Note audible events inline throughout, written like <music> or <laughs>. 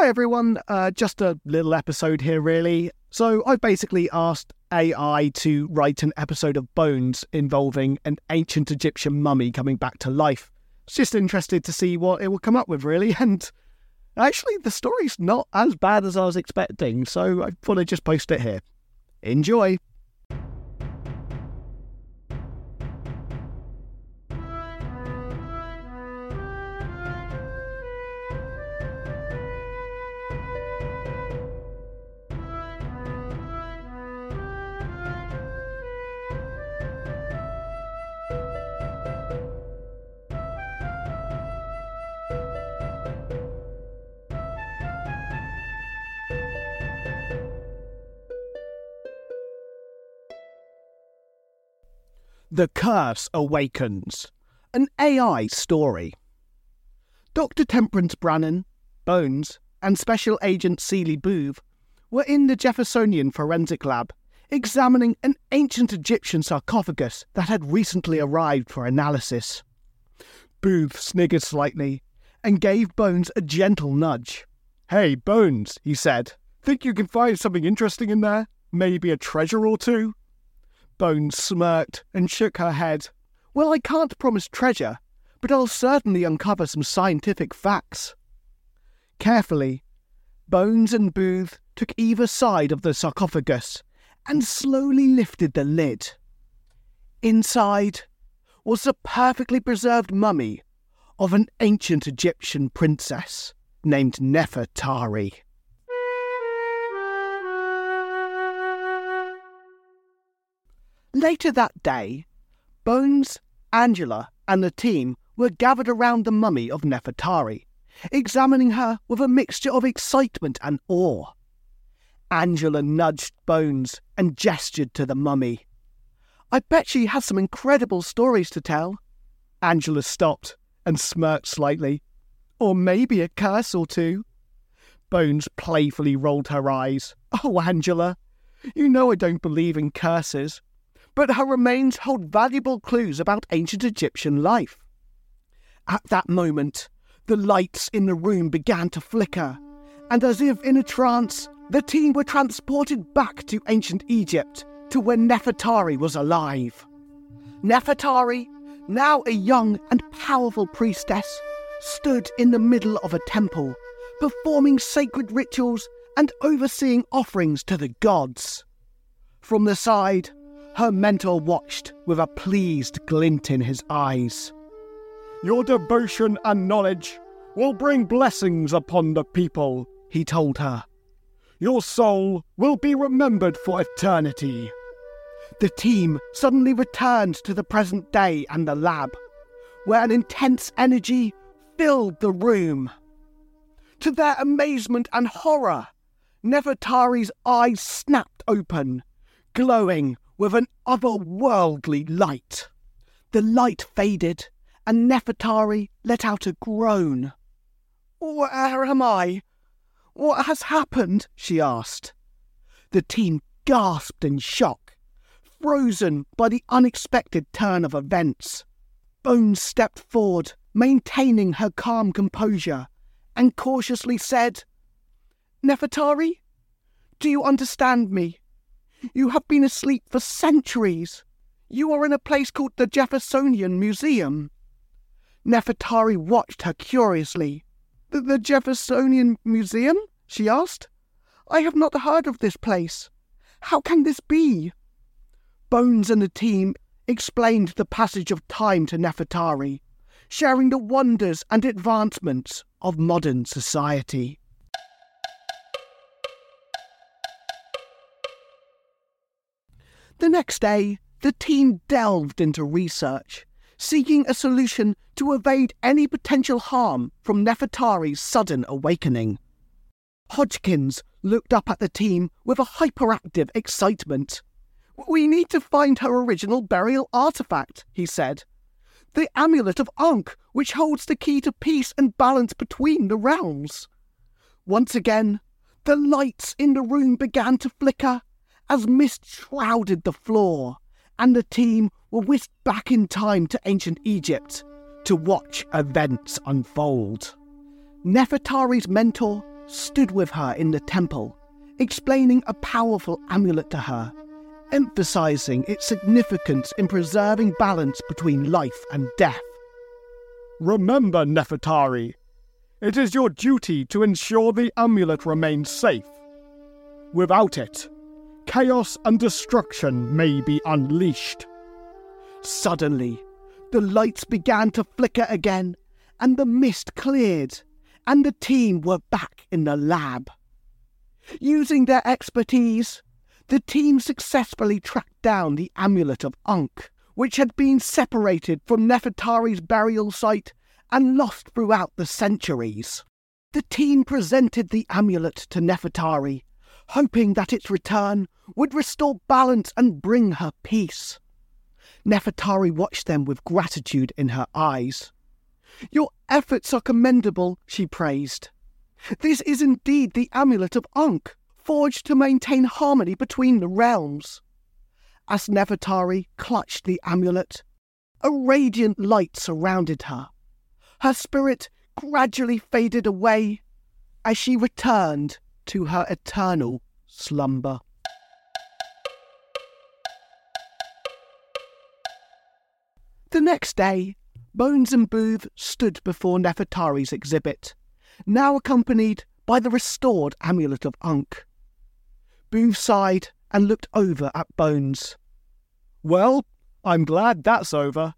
Hi everyone, uh, just a little episode here really. So I basically asked AI to write an episode of Bones involving an ancient Egyptian mummy coming back to life. Just interested to see what it will come up with really, <laughs> and actually the story's not as bad as I was expecting, so I thought I'd just post it here. Enjoy! The Curse Awakens, an AI story. Dr. Temperance Brennan, Bones, and Special Agent Seeley Booth were in the Jeffersonian Forensic Lab examining an ancient Egyptian sarcophagus that had recently arrived for analysis. Booth sniggered slightly and gave Bones a gentle nudge. Hey, Bones, he said, think you can find something interesting in there? Maybe a treasure or two? Bones smirked and shook her head. Well, I can't promise treasure, but I'll certainly uncover some scientific facts. Carefully, Bones and Booth took either side of the sarcophagus and slowly lifted the lid. Inside was the perfectly preserved mummy of an ancient Egyptian princess named Nefertari. Later that day, Bones, Angela, and the team were gathered around the mummy of Nefertari, examining her with a mixture of excitement and awe. Angela nudged Bones and gestured to the mummy. I bet she has some incredible stories to tell. Angela stopped and smirked slightly. Or maybe a curse or two. Bones playfully rolled her eyes. Oh, Angela, you know I don't believe in curses but her remains hold valuable clues about ancient Egyptian life. At that moment, the lights in the room began to flicker, and as if in a trance, the team were transported back to ancient Egypt to when Nefertari was alive. Nefertari, now a young and powerful priestess, stood in the middle of a temple, performing sacred rituals and overseeing offerings to the gods. From the side, her mentor watched with a pleased glint in his eyes. Your devotion and knowledge will bring blessings upon the people, he told her. Your soul will be remembered for eternity. The team suddenly returned to the present day and the lab, where an intense energy filled the room. To their amazement and horror, Nefertari's eyes snapped open, glowing with an otherworldly light. The light faded, and Nefertari let out a groan. Where am I? What has happened? she asked. The team gasped in shock, frozen by the unexpected turn of events. Bones stepped forward, maintaining her calm composure, and cautiously said, Nefertari, do you understand me? You have been asleep for centuries. You are in a place called the Jeffersonian Museum. Nefertari watched her curiously. The, the Jeffersonian Museum? she asked. I have not heard of this place. How can this be? Bones and the team explained the passage of time to Nefertari, sharing the wonders and advancements of modern society. The next day, the team delved into research, seeking a solution to evade any potential harm from Nefertari's sudden awakening. Hodgins looked up at the team with a hyperactive excitement. We need to find her original burial artifact, he said. The amulet of Ankh, which holds the key to peace and balance between the realms. Once again, the lights in the room began to flicker as mist shrouded the floor, and the team were whisked back in time to ancient Egypt to watch events unfold. Nefertari's mentor stood with her in the temple, explaining a powerful amulet to her, emphasizing its significance in preserving balance between life and death. Remember, Nefertari, it is your duty to ensure the amulet remains safe. Without it, chaos and destruction may be unleashed. Suddenly, the lights began to flicker again, and the mist cleared, and the team were back in the lab. Using their expertise, the team successfully tracked down the amulet of Ankh, which had been separated from Nefertari's burial site and lost throughout the centuries. The team presented the amulet to Nefertari, hoping that its return would restore balance and bring her peace. Nefertari watched them with gratitude in her eyes. Your efforts are commendable, she praised. This is indeed the amulet of Ankh, forged to maintain harmony between the realms. As Nefertari clutched the amulet, a radiant light surrounded her. Her spirit gradually faded away as she returned to her eternal slumber. The next day, Bones and Booth stood before Nefertari's exhibit, now accompanied by the restored amulet of Ankh. Booth sighed and looked over at Bones. Well, I'm glad that's over.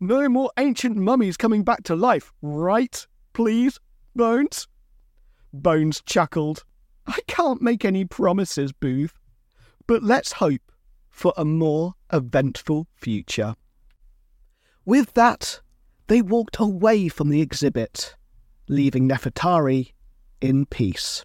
No more ancient mummies coming back to life, right? Please, Bones? Bones chuckled. I can't make any promises, Booth, but let's hope for a more eventful future. With that, they walked away from the exhibit, leaving Nefertari in peace.